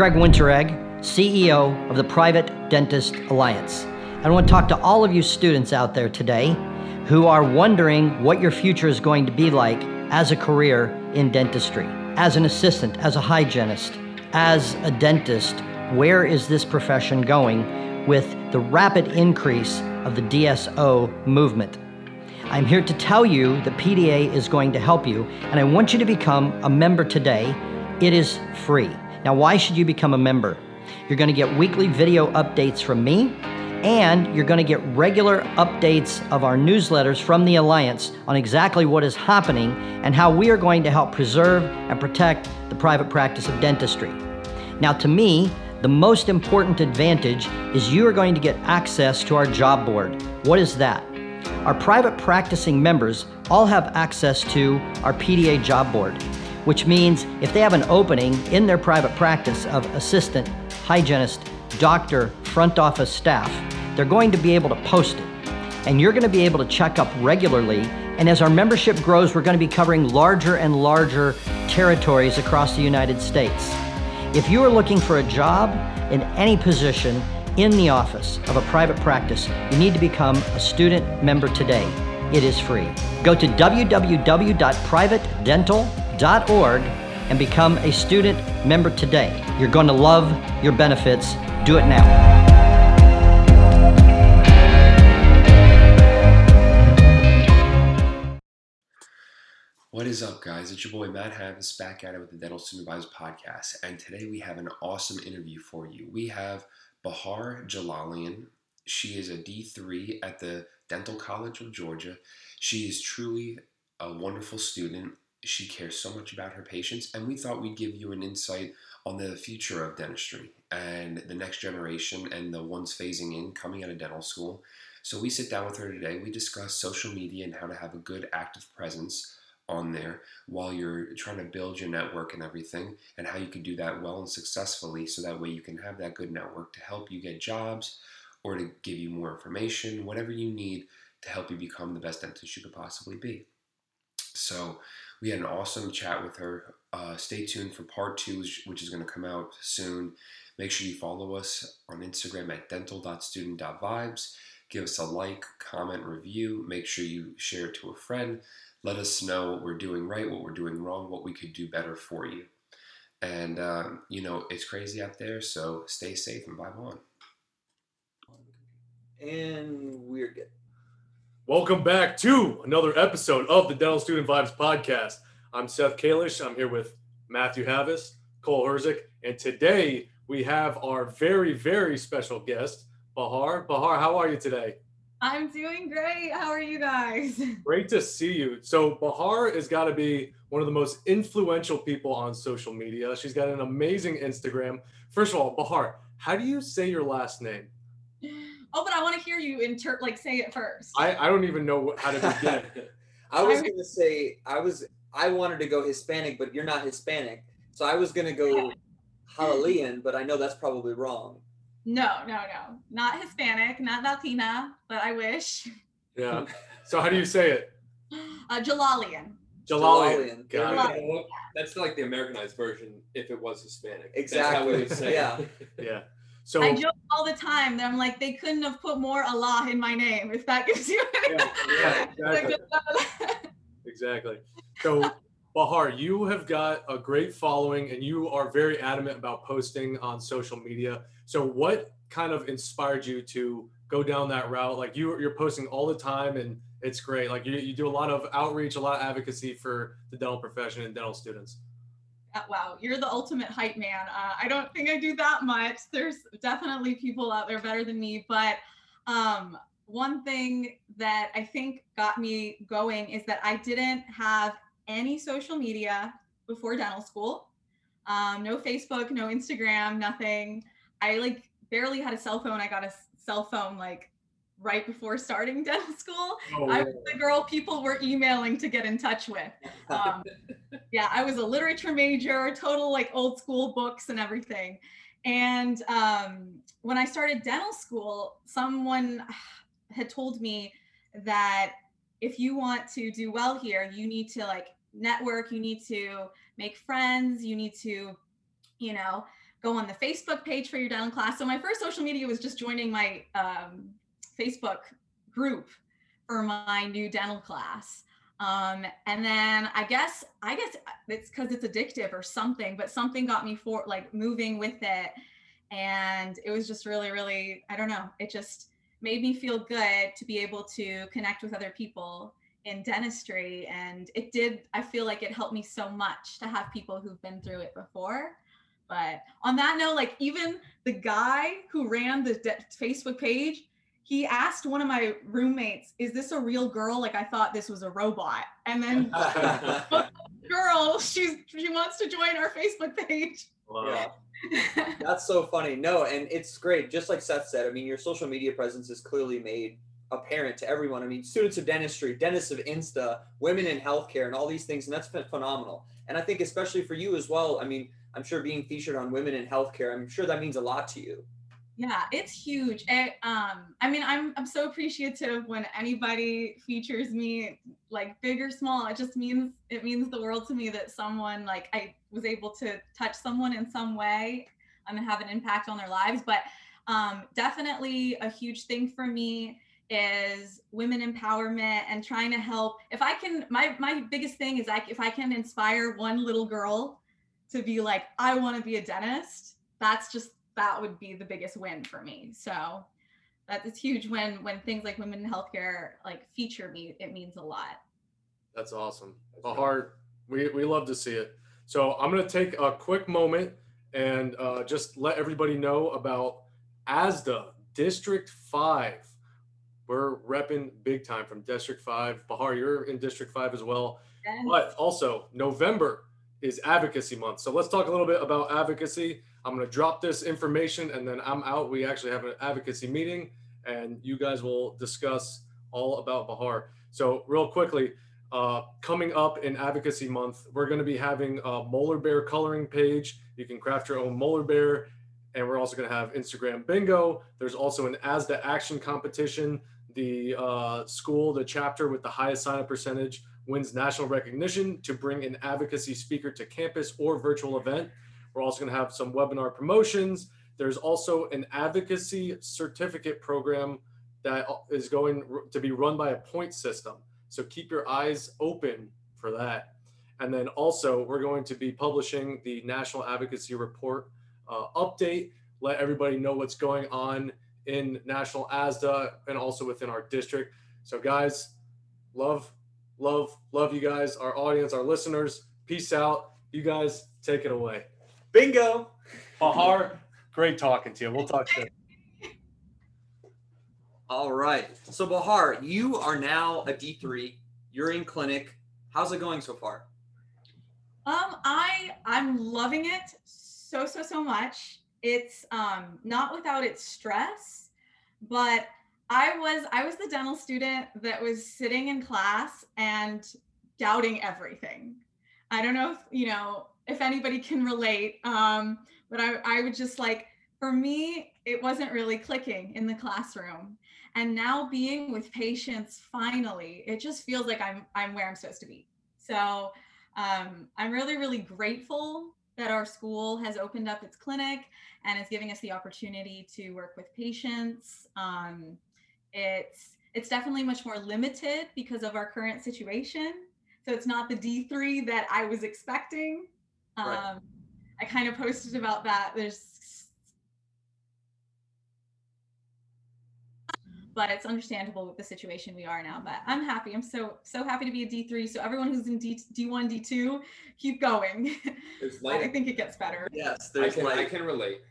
Greg Winteregg, CEO of the Private Dentist Alliance. I want to talk to all of you students out there today who are wondering what your future is going to be like as a career in dentistry, as an assistant, as a hygienist, as a dentist. Where is this profession going with the rapid increase of the DSO movement? I'm here to tell you that PDA is going to help you, and I want you to become a member today. It is free. Now, why should you become a member? You're going to get weekly video updates from me, and you're going to get regular updates of our newsletters from the Alliance on exactly what is happening and how we are going to help preserve and protect the private practice of dentistry. Now, to me, the most important advantage is you are going to get access to our job board. What is that? Our private practicing members all have access to our PDA job board which means if they have an opening in their private practice of assistant, hygienist, doctor, front office staff, they're going to be able to post it. And you're going to be able to check up regularly. And as our membership grows, we're going to be covering larger and larger territories across the United States. If you are looking for a job in any position in the office of a private practice, you need to become a student member today. It is free. Go to www.privatedental.com org and become a student member today. You're going to love your benefits. Do it now. What is up, guys? It's your boy Matt Havis back at it with the Dental Vibes podcast, and today we have an awesome interview for you. We have Bahar Jalalian. She is a D3 at the Dental College of Georgia. She is truly a wonderful student she cares so much about her patients, and we thought we'd give you an insight on the future of dentistry and the next generation and the ones phasing in coming out of dental school. So we sit down with her today. We discuss social media and how to have a good active presence on there while you're trying to build your network and everything, and how you can do that well and successfully so that way you can have that good network to help you get jobs or to give you more information, whatever you need to help you become the best dentist you could possibly be. So, we had an awesome chat with her. Uh, stay tuned for part two, which is going to come out soon. Make sure you follow us on Instagram at dental.student.vibes. Give us a like, comment, review. Make sure you share it to a friend. Let us know what we're doing right, what we're doing wrong, what we could do better for you. And, um, you know, it's crazy out there, so stay safe and vibe on. And we're good. Welcome back to another episode of the Dental Student Vibes podcast. I'm Seth Kalish. I'm here with Matthew Havis, Cole Herzik, and today we have our very, very special guest, Bahar. Bahar, how are you today? I'm doing great. How are you guys? Great to see you. So, Bahar has got to be one of the most influential people on social media. She's got an amazing Instagram. First of all, Bahar, how do you say your last name? Oh, but I want to hear you inter like say it first. I, I don't even know how to begin. I was gonna say I was I wanted to go Hispanic, but you're not Hispanic, so I was gonna go Hallelian, but I know that's probably wrong. No, no, no, not Hispanic, not Latina, but I wish. Yeah. So how do you say it? Uh, Jalalian. Jalalian. Jalalian. That's like the Americanized version. If it was Hispanic, exactly. yeah. Yeah. So I joke all the time that I'm like, they couldn't have put more Allah in my name if that gives you yeah, yeah, exactly. exactly. So Bahar, you have got a great following and you are very adamant about posting on social media. So what kind of inspired you to go down that route? Like you, you're posting all the time and it's great. Like you, you do a lot of outreach, a lot of advocacy for the dental profession and dental students. Wow, you're the ultimate hype man. Uh, I don't think I do that much. There's definitely people out there better than me, but um, one thing that I think got me going is that I didn't have any social media before dental school. Um, no Facebook, no Instagram, nothing. I like barely had a cell phone. I got a cell phone like right before starting dental school. Oh, I was the girl people were emailing to get in touch with. Um, yeah, I was a literature major, total like old school books and everything. And um, when I started dental school, someone had told me that if you want to do well here, you need to like network, you need to make friends, you need to, you know, go on the Facebook page for your dental class. So my first social media was just joining my um, Facebook group for my new dental class. Um, and then I guess I guess it's because it's addictive or something, but something got me for like moving with it, and it was just really, really I don't know. It just made me feel good to be able to connect with other people in dentistry, and it did. I feel like it helped me so much to have people who've been through it before. But on that note, like even the guy who ran the de- Facebook page, he asked one of my roommates, "Is this a real girl?" Like I thought this was a robot, and then girl, she's she wants to join our Facebook page. Yeah. That's so funny. No, and it's great. Just like Seth said, I mean, your social media presence is clearly made apparent to everyone. I mean, students of dentistry, dentists of Insta, women in healthcare, and all these things, and that's been phenomenal. And I think especially for you as well. I mean, I'm sure being featured on Women in Healthcare, I'm sure that means a lot to you. Yeah, it's huge. It, um, I mean, I'm I'm so appreciative when anybody features me, like big or small. It just means it means the world to me that someone like I was able to touch someone in some way um, and have an impact on their lives. But um, definitely a huge thing for me is women empowerment and trying to help. If I can, my my biggest thing is like if I can inspire one little girl to be like, I want to be a dentist. That's just that would be the biggest win for me. So that is a huge when when things like women in healthcare like feature me. It means a lot. That's awesome. Bahar, we, we love to see it. So I'm going to take a quick moment and uh, just let everybody know about ASDA District 5. We're repping big time from District 5. Bahar, you're in District 5 as well. Yes. But also, November is Advocacy Month. So let's talk a little bit about advocacy. I'm going to drop this information and then I'm out. We actually have an advocacy meeting and you guys will discuss all about Bahar. So, real quickly, uh, coming up in Advocacy Month, we're going to be having a Molar Bear coloring page. You can craft your own Molar Bear. And we're also going to have Instagram bingo. There's also an ASDA action competition. The uh, school, the chapter with the highest sign up percentage wins national recognition to bring an advocacy speaker to campus or virtual event. We're also going to have some webinar promotions. There's also an advocacy certificate program that is going to be run by a point system. So keep your eyes open for that. And then also, we're going to be publishing the National Advocacy Report uh, update, let everybody know what's going on in National ASDA and also within our district. So, guys, love, love, love you guys, our audience, our listeners. Peace out. You guys take it away. Bingo. Bahar, great talking to you. We'll talk soon. All right. So Bahar, you are now a D3. You're in clinic. How's it going so far? Um, I I'm loving it so so so much. It's um not without its stress, but I was I was the dental student that was sitting in class and doubting everything. I don't know if you know if anybody can relate, um, but I I would just like for me it wasn't really clicking in the classroom and now being with patients finally it just feels like i'm i'm where i'm supposed to be so um, i'm really really grateful that our school has opened up its clinic and is giving us the opportunity to work with patients um, it's it's definitely much more limited because of our current situation so it's not the d3 that i was expecting um, Right. i kind of posted about that there's but it's understandable with the situation we are now. But I'm happy. I'm so so happy to be a D3. So everyone who's in D D1, D2, keep going. There's I think it gets better. Yes, I there's can, I can relate.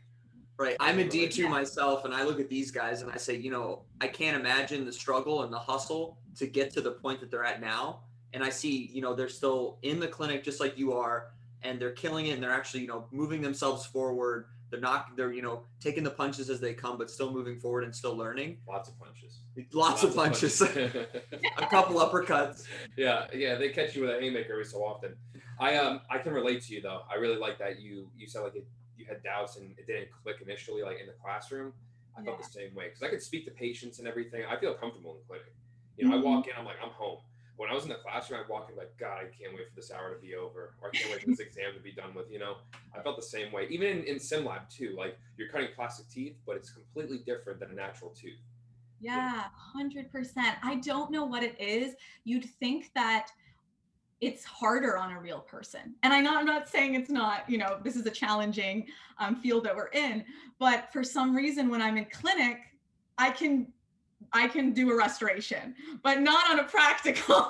Right. I'm a Right. D2 Yeah. myself and I look at these guys and I say, you know, I can't imagine the struggle and the hustle to get to the point that they're at now. And I see, you know, they're still in the clinic just like you are and they're killing it and they're actually, you know, moving themselves forward. They're not they're, you know, taking the punches as they come but still moving forward and still learning. Lots of punches. Lots, of punches. a couple uppercuts. yeah, yeah, they catch you with a haymaker every so often. I um I can relate to you though. I really like that you you said like it, you had doubts and it didn't click initially like in the classroom. I felt the same way because I could speak to patients and everything. I feel comfortable in the clinic. You know, Mhm. I walk in, I'm like I'm home. when I was in the classroom, I'd walk in like, God, I can't wait for this hour to be over, or I can't wait for this exam to be done with. You know, I felt the same way. Even in, in sim lab too, like you're cutting plastic teeth, but it's completely different than a natural tooth. Yeah, hundred percent. I don't know what it is. You'd think that it's harder on a real person. And I know I'm not saying it's not, you know, this is a challenging um, field that we're in, but for some reason, when I'm in clinic, I can I can do a restoration, but not on a practical.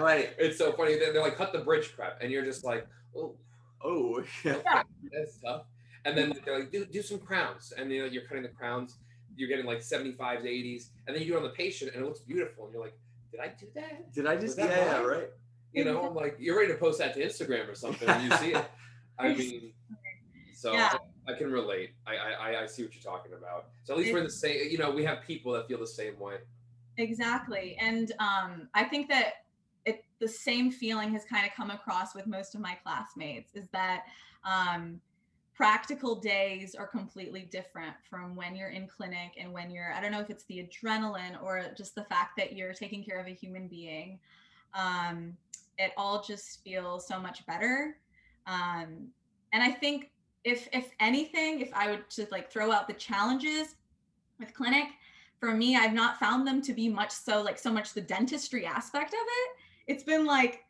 right. It's so funny. They're, they're like, cut the bridge prep. And you're just like, oh, Oh, yeah. that's tough. And then they're like, do, do some crowns. And you know, you're cutting the crowns. You're getting like 75s, 80s. And then you do it on the patient and it looks beautiful. And you're like, did I do that? Did I just? Yeah, that yeah, mine? right. You know, I'm like, you're ready to post that to Instagram or something and you see it. I mean, so Yeah. I, I can relate. I, I I- see what you're talking about. So at least we're in the same. You know, we have people that feel the same way. Exactly. And um, I think that it the same feeling has kind of come across with most of my classmates is that um, practical days are completely different from when you're in clinic and when you're I don't know if it's the adrenaline or just the fact that you're taking care of a human being. Um, it all just feels so much better. Um, and I think if if anything, if I would just like throw out the challenges with clinic, for me, I've not found them to be much so like so much the dentistry aspect of it. It's been like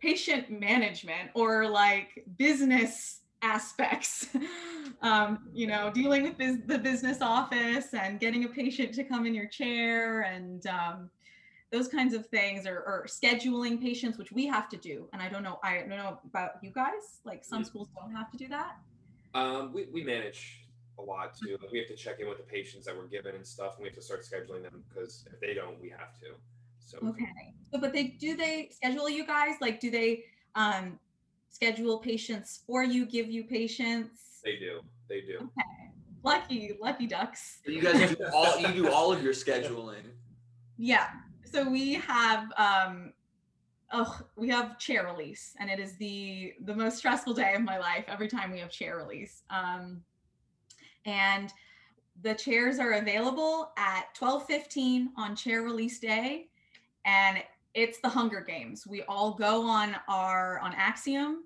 patient management or like business aspects. um, you know, dealing with bus- the business office and getting a patient to come in your chair and um, those kinds of things or, or scheduling patients, which we have to do. And I don't know, I don't know about you guys. Like some schools don't have to do that. Um, we, we manage a lot too. Like we have to check in with the patients that we're given and stuff, and we have to start scheduling them because if they don't, we have to. So Okay. So, but they do they schedule you guys? Like, do they um, schedule patients for you, give you patients? they do. They do. Okay. Lucky, lucky ducks. You guys do all you do all of your scheduling. Yeah. So we have um oh we have chair release and it is the the most stressful day of my life every time we have chair release. Um and the chairs are available at 12:15 on chair release day and it's the Hunger Games. We all go on our on axiUm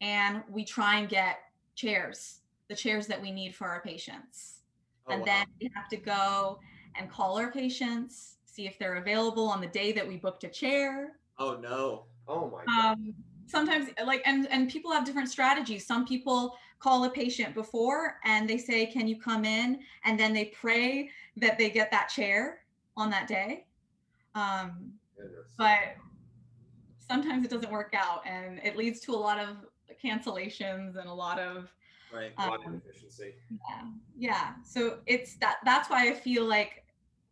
and we try and get chairs, the chairs that we need for our patients Oh, and wow. then we have to go and call our patients see if they're available on the day that we booked a chair oh no. Oh my god. um, sometimes like and and people have different strategies some people call a patient before and they say can you come in and then they pray that they get that chair on that day um, Goodness. but sometimes it doesn't work out and it leads to a lot of cancellations and a lot of Right. a lot of um, inefficiency. yeah yeah so it's that that's why i feel like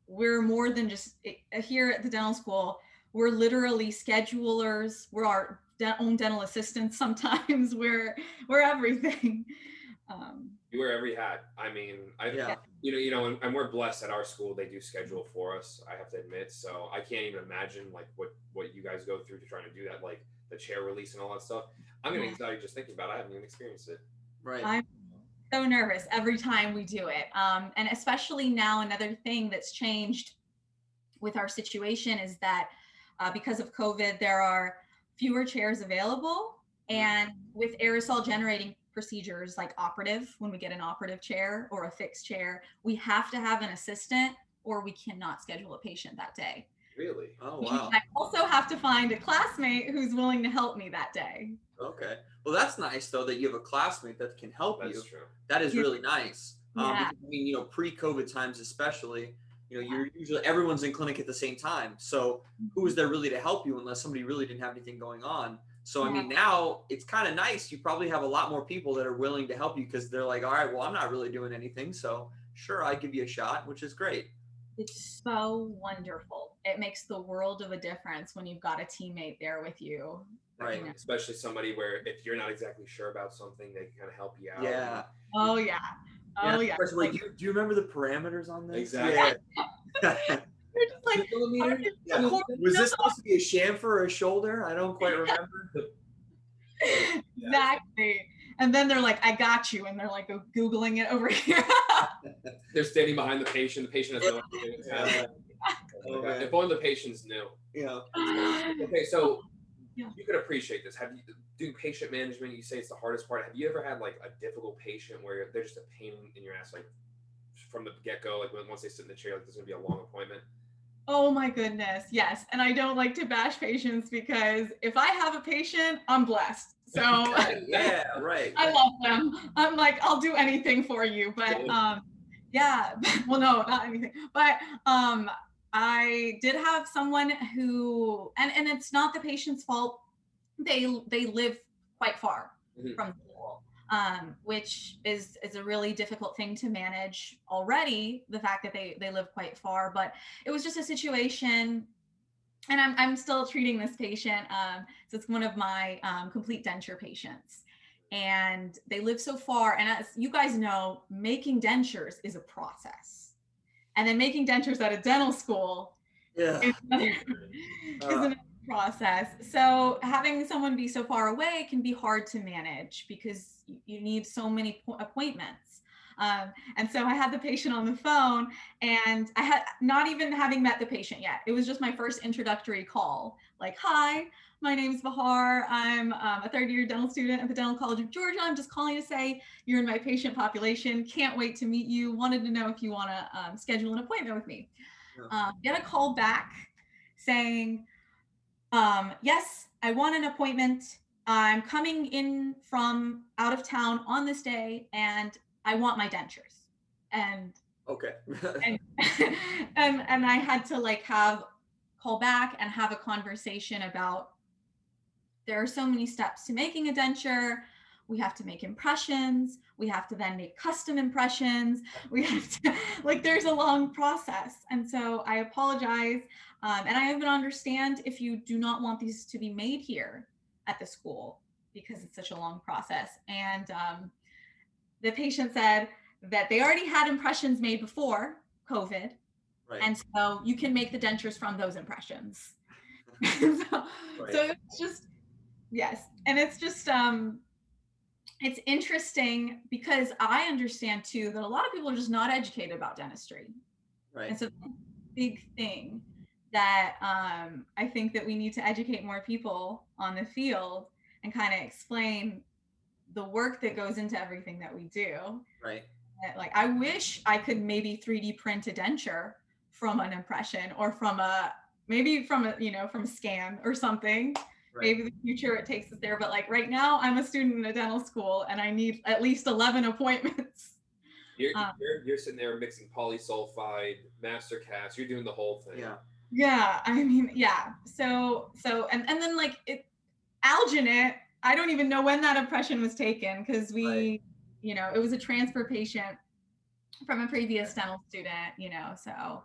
we're more than just eh, here at the dental school we're literally schedulers we're our de- own dental assistants sometimes we're we're everything um You wear every hat. I mean, I Yeah. you know, you know, and, and we're blessed at our school. They do schedule for us. I have to admit. So I can't even imagine like what what you guys go through to trying to do that, like the chair release and all that stuff. I'm getting Yeah. anxiety just thinking about. it. I haven't even experienced it. Right. I'm so nervous every time we do it. Um, and especially now, another thing that's changed with our situation is that uh, because of COVID, there are fewer chairs available. And with aerosol generating procedures like operative, when we get an operative chair or a fixed chair, we have to have an assistant or we cannot schedule a patient that day. Really? oh wow. I also have to find a classmate who's willing to help me that day. Okay. Well, that's nice though that you have a classmate that can help you. That's true. That is Yeah. really nice. Um, Yeah. because, I mean, you know, pre-COVID times especially, you know, you're usually everyone's in clinic at the same time. So who is there really to help you unless somebody really didn't have anything going on? So I mean, now it's kind of nice. You probably have a lot more people that are willing to help you because they're like, all right, well, I'm not really doing anything, so sure, I give you a shot, which is great. It's so wonderful. It makes the world of a difference when you've got a teammate there with you. Right. Yeah. Especially somebody where if you're not exactly sure about something, they can kind of help you out. Yeah. Oh yeah. Oh yeah. First of Like, do, you, do you remember the parameters on this? Exactly. Yeah. you're just like, Millimeter? Yeah. Was this supposed to be a chamfer or a shoulder? I don't quite remember. exactly. And then they're like, I got you. And they're like googling it over here. They're standing behind the patient. The patient has no idea what's happening. Oh, God. man. if only the patients knew. Yeah. Okay, so Yeah. you could appreciate this. Have you doing patient management? You say it's the hardest part. Have you ever had like a difficult patient where they're just a pain in your ass, like from the get go? Like when, once they sit in the chair, like there's gonna be a long appointment. Oh my goodness, yes. And I don't like to bash patients because if I have a patient, I'm blessed. So yeah, right. I love them. I'm like, I'll do anything for you. But um, yeah, well, no, not anything. But um, I did have someone who, and and it's not the patient's fault. They they live quite far Mhm. from um, which is is a really difficult thing to manage already. The fact that they they live quite far, but it was just a situation and I'm, I'm still treating this patient. Um, so it's one of my um, complete denture patients. And they live so far. And as you guys know, making dentures is a process. And then making dentures at a dental school Yeah. is another, Uh. is another process. So having someone be so far away can be hard to manage because you- need so many appointments. Um, and so I had the patient on the phone and I had not even having met the patient yet. It was just my first introductory call. Like, hi, my name's Bahar. I'm um, a third year dental student at the Dental College of Georgia. I'm just calling to say you're in my patient population. Can't wait to meet you. Wanted to know if you want to um, schedule an appointment with me. Yeah. Um, get a call back saying, um, yes, I want an appointment. I'm coming in from out of town on this day and I want my dentures. And Okay. and and and I had to like have call back and have a conversation about there are so many steps to making a denture. We have to make impressions. We have to then make custom impressions. We have to like there's a long process. And so I apologize. Um, and I even understand if you do not want these to be made here at the school because it's such a long process. And um, the patient said that they already had impressions made before COVID, right. and so you can make the dentures from those impressions. so, Right. so it's just yes, and it's just um, it's interesting because I understand too that a lot of people are just not educated about dentistry, right. and so a big thing that um, I think that we need to educate more people on the field and kind of explain the work that goes into everything that we do. right. Like I wish I could maybe 3D print a denture from an impression or from a maybe from a you know from a scan or something. Right. Maybe the future it takes us there, but like right now I'm a student in a dental school and I need at least 11 appointments. You're, Um, you're, you're sitting there mixing polysulfide, master cast. You're doing the whole thing. Yeah. Yeah, I mean, yeah. So, so, and and then like it, alginate. I don't even know when that impression was taken because we, Right. you know, it was a transfer patient from a previous dental student. You know, so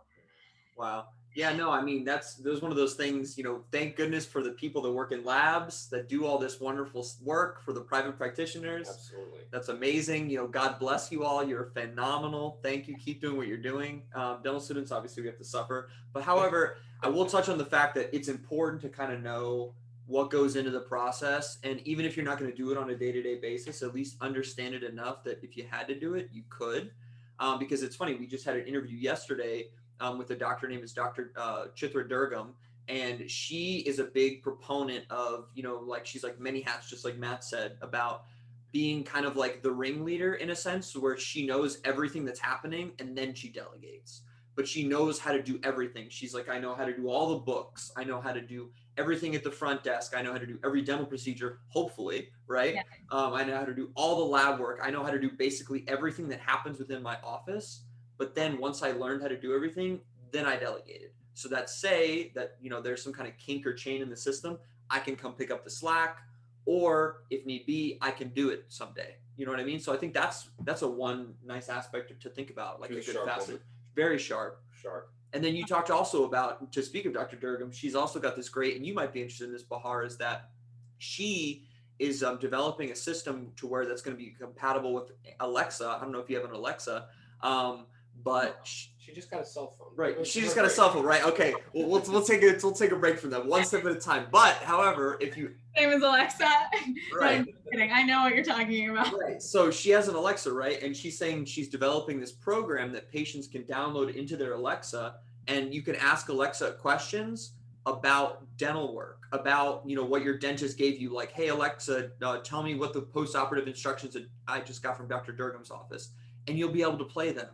Wow. Yeah, no, I mean that's there's one of those things, you know, thank goodness for the people that work in labs that do all this wonderful work for the private practitioners. Absolutely. That's amazing. You know, God bless you all. You're phenomenal. Thank you. Keep doing what you're doing. Um, dental students, obviously, we have to suffer. But however, I will touch on the fact that it's important to kind of know what goes into the process. And even if you're not going to do it on a day to day basis, at least understand it enough that if you had to do it, you could. Um, because it's funny, we just had an interview yesterday um, with a doctor named is Dr. Uh, Chitra Durgam. And she is a big proponent of, you know, like she's like many hats, just like Matt said, about being kind of like the ringleader in a sense where she knows everything that's happening and then she delegates but she knows how to do everything she's like i know how to do all the books i know how to do everything at the front desk i know how to do every dental procedure hopefully right Yeah. um, i know how to do all the lab work i know how to do basically everything that happens within my office but then once i learned how to do everything then i delegated. So that say that you know there's some kind of kink or chain in the system i can come pick up the slack or if need be i can do it someday. You know what i mean? So i think that's that's a one nice aspect to think about like She's a good facet woman. very sharp. Sharp. and then you talked also about to speak of dr durgam she's also got this great and you might be interested in this bahar is that she is um, developing a system to where that's going to be compatible with alexa. I don't know if you have an alexa um, but sh- She just got a cell phone. Right. She just got a cell phone, right? Okay. Well, we'll, we'll take a we'll take a break from that, one step at a time. But however, if you name is Alexa. right, I'm kidding. I know what you're talking about. right. So she has an Alexa, right? And she's saying she's developing this program that patients can download into their Alexa, and you can ask Alexa questions about dental work, about you know what your dentist gave you. Like, hey Alexa, uh, tell me what the post-operative instructions that I just got from Dr. Durgam's office, and you'll be able to play them.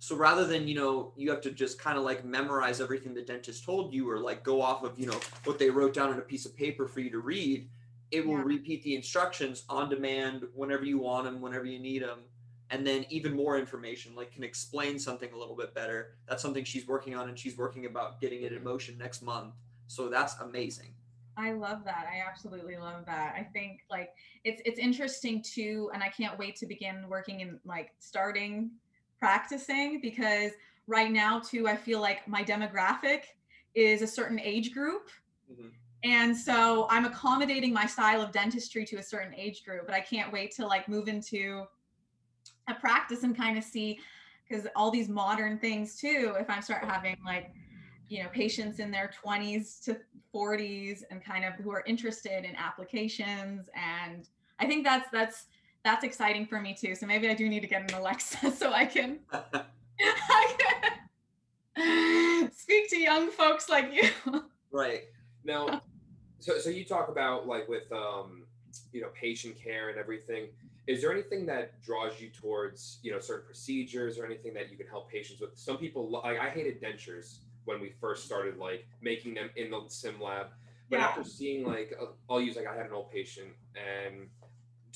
So rather than you know you have to just kind of like memorize everything the dentist told you, or like go off of you know what they wrote down on a piece of paper for you to read, it will Yeah. repeat the instructions on demand whenever you want them, whenever you need them and then even more information like can explain something a little bit better that's something she's working on and she's working about getting it in mm-hmm. motion next month so that's amazing I love that. I absolutely love that. I think like it's it's interesting too, and I can't wait to begin working in like starting practicing because right now too, I feel like my demographic is a certain age group. Mhm. And so I'm accommodating my style of dentistry to a certain age group, but I can't wait to like move into a practice and kind of see because all these modern things too, if I start having like you know patients in their 20s to 40s and kind of who are interested in applications and i think that's that's that's exciting for me too so maybe i do need to get an alexa so i can, I can speak to young folks like you right Now, so so you talk about like with um, you know patient care and everything. Is there anything that draws you towards you know certain procedures or anything that you can help patients with? Some people like I hated dentures when we first started like making them in the sim lab, but Yeah. after seeing like I'll use like I had an old patient and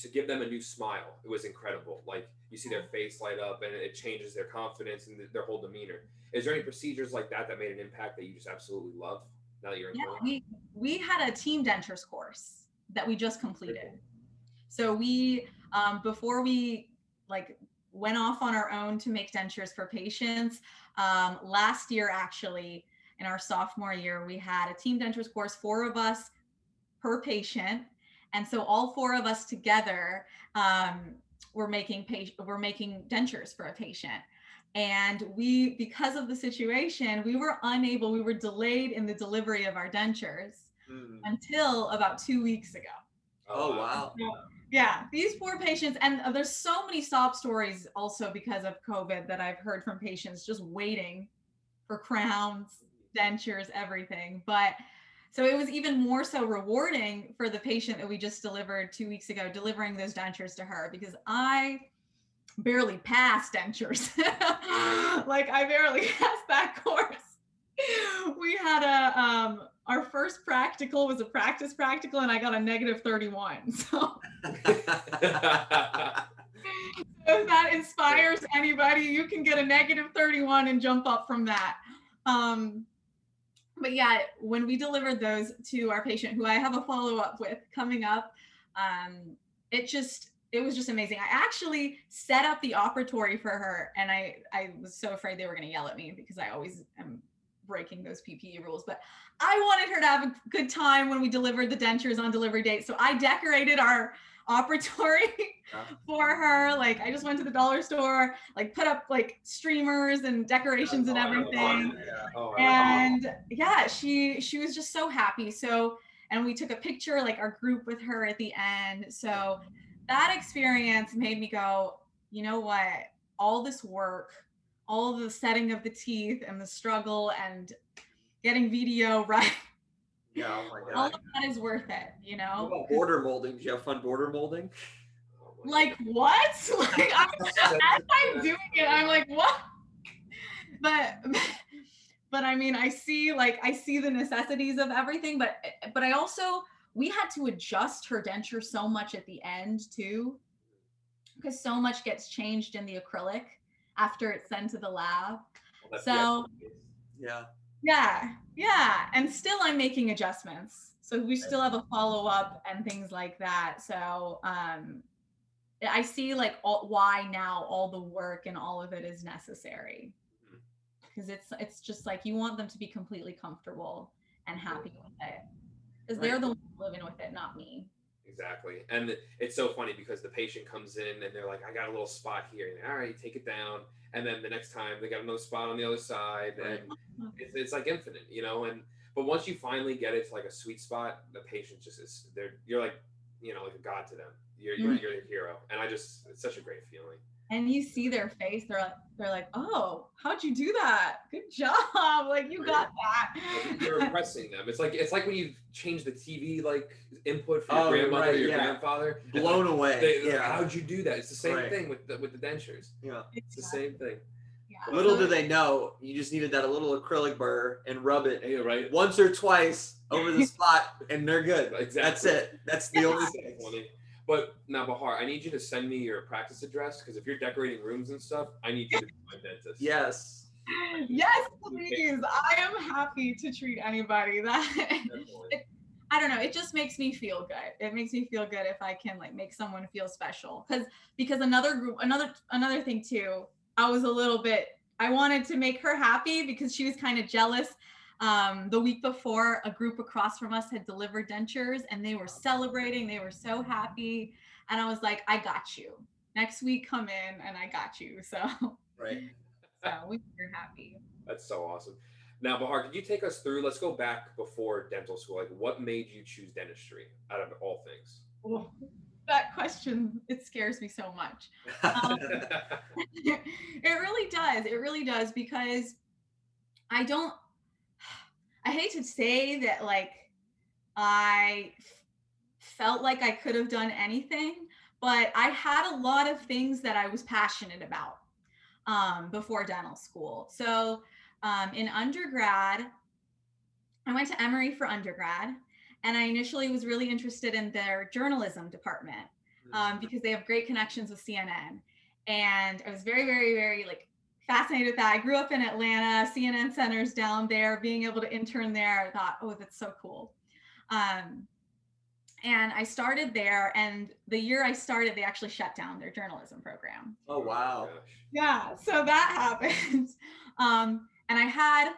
to give them a new smile, it was incredible. Like you see their face light up and it changes their confidence and their whole demeanor. Is there any procedures like that that made an impact that you just absolutely love now that you're in yeah we we had a team dentures course that we just completed. So we um, before we like went off on our own to make dentures for patients um, last year actually in our sophomore year we had a team dentures course four of us per patient and so all four of us together um, were making patient we're making dentures for a patient. And we because of the situation we were unable we were delayed in the delivery of our dentures Mm. until about two weeks ago. Oh wow. yeah these poor patients and uh, there's so many sob stories also because of covid that i've heard from patients just waiting for crowns dentures everything. But so it was even more so rewarding for the patient that we just delivered two weeks ago delivering those dentures to her because i barely passed dentures. Like i barely passed that course. We had a um our first practical was a practice practical and i got a negative 31 so. If that inspires anybody, you can get a negative 31 and jump up from that. Um, but yeah, when we delivered those to our patient, who I have a follow up with coming up, um, it just it was just amazing. I actually set up the operatory for her, and I I was so afraid they were going to yell at me because I always am breaking those PPE rules. But I wanted her to have a good time when we delivered the dentures on delivery date, so I decorated our operatory for her. Like I just went to the dollar store, like put up like streamers and decorations and everything. Yeah. Oh, And yeah, she she was just so happy. So and we took a picture like our group with her at the end. So that experience made me go, you know what? All this work, all the setting of the teeth and the struggle and getting VDO right, yeah oh my all of that is worth it, you know? border molding? Do you have fun border molding? Like what? Like I'm, as i'm doing it i'm like what? But but i mean i see like i see the necessities of everything but but i also we had to adjust her denture so much at the end too because so much gets changed in the acrylic after it's sent to the lab. Well, so yeah yeah yeah and still i'm making adjustments. So we still have a follow-up and things like that. So um i see like all, why now all the work and all of it is necessary. Because it's it's just like you want them to be completely comfortable and happy with it. Because they're the ones living with it not me Exactly. And it's so funny because the patient comes in and they're like, I got a little spot here. And, All right, take it down. And then the next time they got another spot on the other side. And it's, it's like infinite, you know? And, but once you finally get it to like a sweet spot, the patient just is, they're, you're like, you know, like a god to them. You're, you're, you're a hero. And I just, it's such a great feeling. And you see their face, they're like, they're like, oh, how'd you do that? Good job. Like you got that. You're impressing them. It's like it's like when you change the TV like input for your Oh, grandmother right, or your yeah. grandfather. Blown away. They, yeah. How'd you do that? It's the same Right. thing with the with the dentures. yeah. It's the same thing. Yeah. Little do they know, you just needed that little acrylic burr and rub it Yeah, right. once or twice over the spot, and they're good. Exactly. That's it. That's the only thing. Funny. But now, Bahar, I need you to send me your practice address because if you're decorating rooms and stuff, I need you to be my dentist. Yes. Yes, please. I am happy to treat anybody that Definitely. I don't know. It just makes me feel good. It makes me feel good if I can like make someone feel special. Because because another group, another another thing too. I was a little bit. I wanted to make her happy because she was kind of jealous. Um, the week before, a group across from us had delivered dentures, and they were celebrating. They were so happy, and I was like, "I got you. Next week, come in, and I got you." So, Right. so we were happy. That's so awesome. Now, Bahar, could you take us through? Let's go back before dental school. Like, what made you choose dentistry out of all things? Oh, that question it scares me so much. Um, it really does. It really does because I don't I hate to say that like I f- felt like I could have done anything, but I had a lot of things that I was passionate about um, before dental school. So um, in undergrad, I went to Emory for undergrad, and I initially was really interested in their journalism department um, because they have great connections with CNN. And I was very, very, very like fascinated with that. I grew up in Atlanta, CNN centers down there, being able to intern there. I thought, oh, that's so cool. Um, and I started there, and the year I started, they actually shut down their journalism program. oh wow. Yeah, so that happened. Um, and I had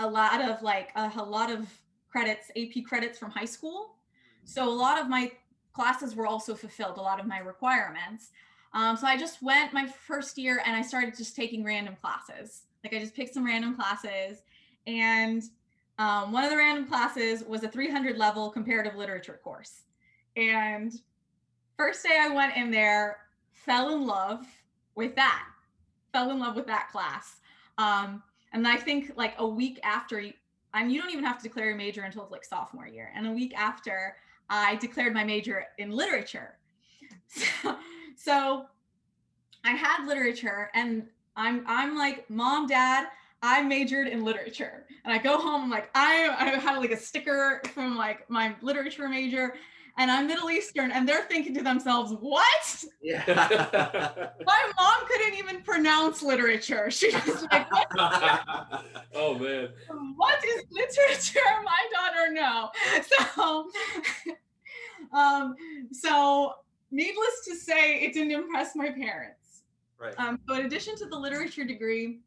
a lot of like a, a lot of credits, AP credits from high school. So a lot of my classes were also fulfilled, a lot of my requirements. Um, so I just went my first year and I started just taking random classes. Like I just picked some random classes. And um, one of the random classes was a 300 level comparative literature course. And first day I went in there, fell in love with that, fell in love with that class. Um, and I think like a week after, you- and you don't even have to declare your major until like sophomore year. And a week after, I declared my major in literature. So, so I had literature, and I'm I'm like, mom, dad, I majored in literature. And I go home, I'm like, I I had like a sticker from like my literature major, and I'm Middle Eastern, and they're thinking to themselves, what? Yeah. My mom couldn't even pronounce literature. She was like, what, oh man. what is literature? My daughter, no. So, um, so needless to say, it didn't impress my parents. right. Um, so in addition to the literature degree,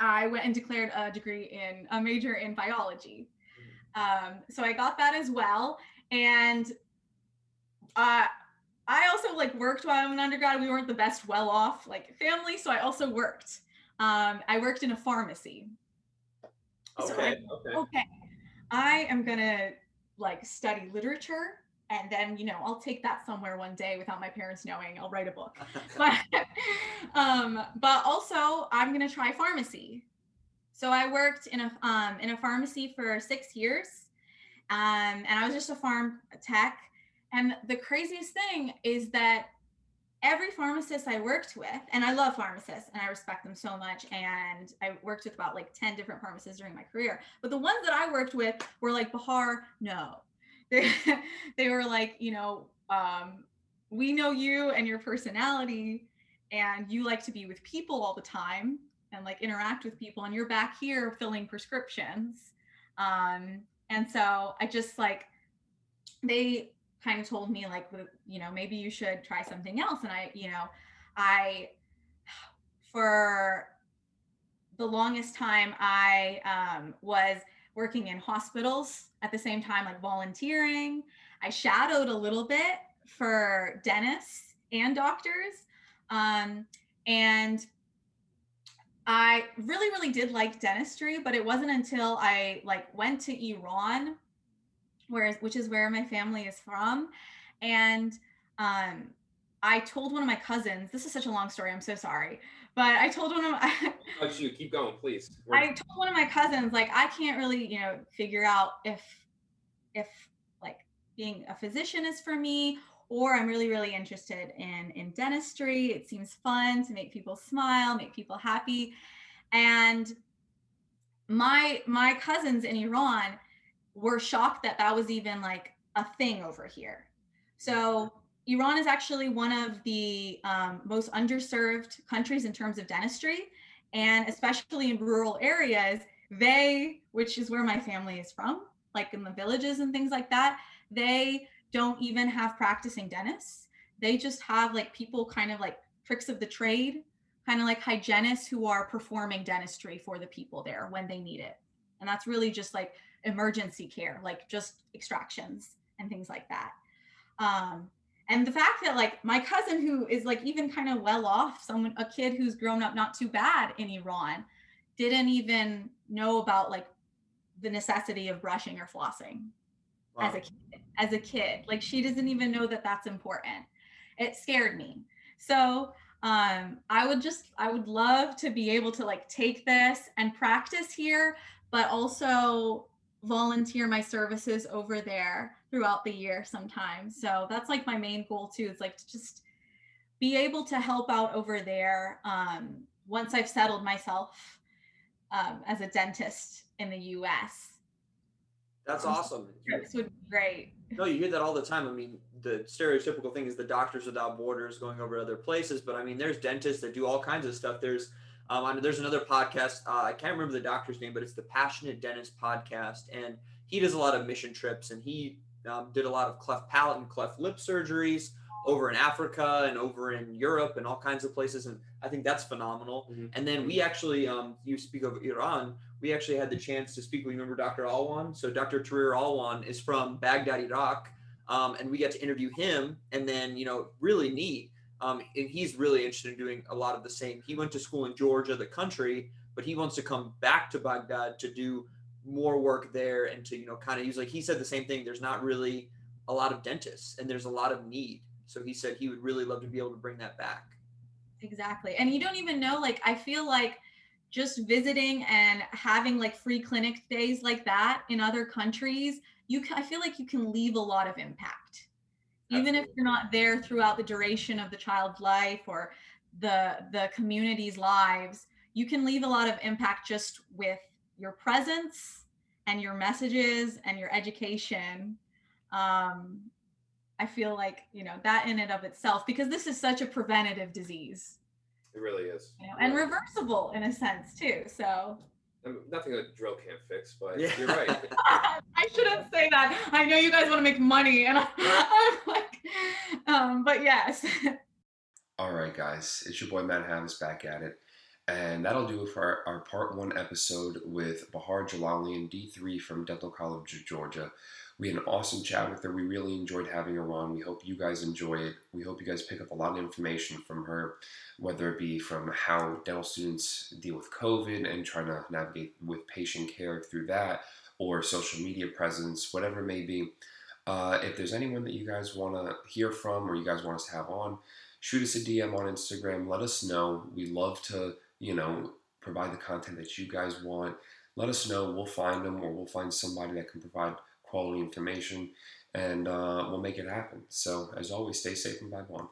I went and declared a degree in a major in biology. Um, so I got that as well. And uh, I also like worked while I'm an undergrad. We weren't the best well off like family, so I also worked. Um, I worked in a pharmacy. So I- okay. Okay. okay, I am gonna like study literature and then you know I'll take that somewhere one day without my parents knowing. I'll write a book. but um, but also I'm gonna try pharmacy. So I worked in a um, in a pharmacy for six years, um, and I was just a pharm tech. And the craziest thing is that every pharmacist I worked with, and I love pharmacists and I respect them so much. And I worked with about like 10 different pharmacists during my career. But the ones that I worked with were like, Bahar, no. They, they were like, you know, um, we know you and your personality, and you like to be with people all the time and like interact with people, and you're back here filling prescriptions. Um, and so I just like, they kind of told me like you know maybe you should try something else and i you know i for the longest time i um, was working in hospitals at the same time like volunteering i shadowed a little bit for dentists and doctors um, and i really really did like dentistry but it wasn't until i like went to iran where which is where my family is from and um I told one of my cousins, this is such a long story, I'm so sorry. But I told one of my Oh you keep going, please. I told one of my cousins, like, I can't really, you know, figure out if if like being a physician is for me or I'm really, really interested in in dentistry. It seems fun to make people smile, make people happy. And my my cousins in Iran were shocked that that was even like a thing over here. So mm-hmm. Iran is actually one of the um, most underserved countries in terms of dentistry, and especially in rural areas, they, which is where my family is from, like in the villages and things like that, they don't even have practicing dentists. They just have like people kind of like tricks of the trade, kind of like hygienists who are performing dentistry for the people there when they need it. And that's really just like emergency care, like just extractions and things like that. Um, and the fact that like my cousin who is like even kind of well off someone a kid who's grown up not too bad in iran didn't even know about like the necessity of brushing or flossing wow. as a kid as a kid. Like she doesn't even know that that's important. It scared me. So um i would just i would love to be able to like take this and practice here but also volunteer my services over there throughout the year sometimes. So that's like my main goal too. It's like to just be able to help out over there um, once I've settled myself um, as a dentist in the U.S. That's awesome. Trips would be great. No, you hear that all the time. I mean, the stereotypical thing is the Doctors Without Borders going over to other places, but I mean, there's dentists that do all kinds of stuff. There's um, there's another podcast. Uh, I can't remember the doctor's name, but it's the Passionate Dentist podcast, and he does a lot of mission trips, and he um, did a lot of cleft palate and cleft lip surgeries over in Africa and over in Europe and all kinds of places. And I think that's phenomenal. Mm-hmm. And then we actually, um, you speak of Iran, we actually had the chance to speak. We remember Dr. Alwan. So Dr. Tahir Alwan is from Baghdad, Iraq. Um, and we got to interview him. And then, you know, really neat. Um, and he's really interested in doing a lot of the same. He went to school in Georgia, the country, but he wants to come back to Baghdad to do more work there and to you know kind of use like he said the same thing there's not really a lot of dentists and there's a lot of need. So he said he would really love to be able to bring that back. Exactly. And you don't even know like i feel like just visiting and having like free clinic days like that in other countries you can, i feel like you can leave a lot of impact. Even Absolutely. if you're not there throughout the duration of the child's life or the the community's lives you can leave a lot of impact just with your presence and your messages and your education um, i feel like you know that in and of itself because this is such a preventative disease it really is you know, and reversible in a sense too so I mean, nothing a drill can't fix, but yeah. you're right. I shouldn't say that. I know you guys want to make money, and I, am like, um, but yes. All right, guys, it's your boy Matt Havis back at it. And that'll do it for our, our part one episode with Bahar Jalalian, D3 from Dental College of Georgia. We had an awesome chat with her. We really enjoyed having her on. We hope you guys enjoy it. We hope you guys pick up a lot of information from her, whether it be from how dental students deal with COVID and trying to navigate with patient care through that, or social media presence, whatever it may be. Uh, if there's anyone that you guys want to hear from or you guys want us to have on, shoot us a DM on Instagram. Let us know. We love to you know, provide the content that you guys want. Let us know. We'll find them or we'll find somebody that can provide quality information and uh, we'll make it happen. So, as always, stay safe and vibe on.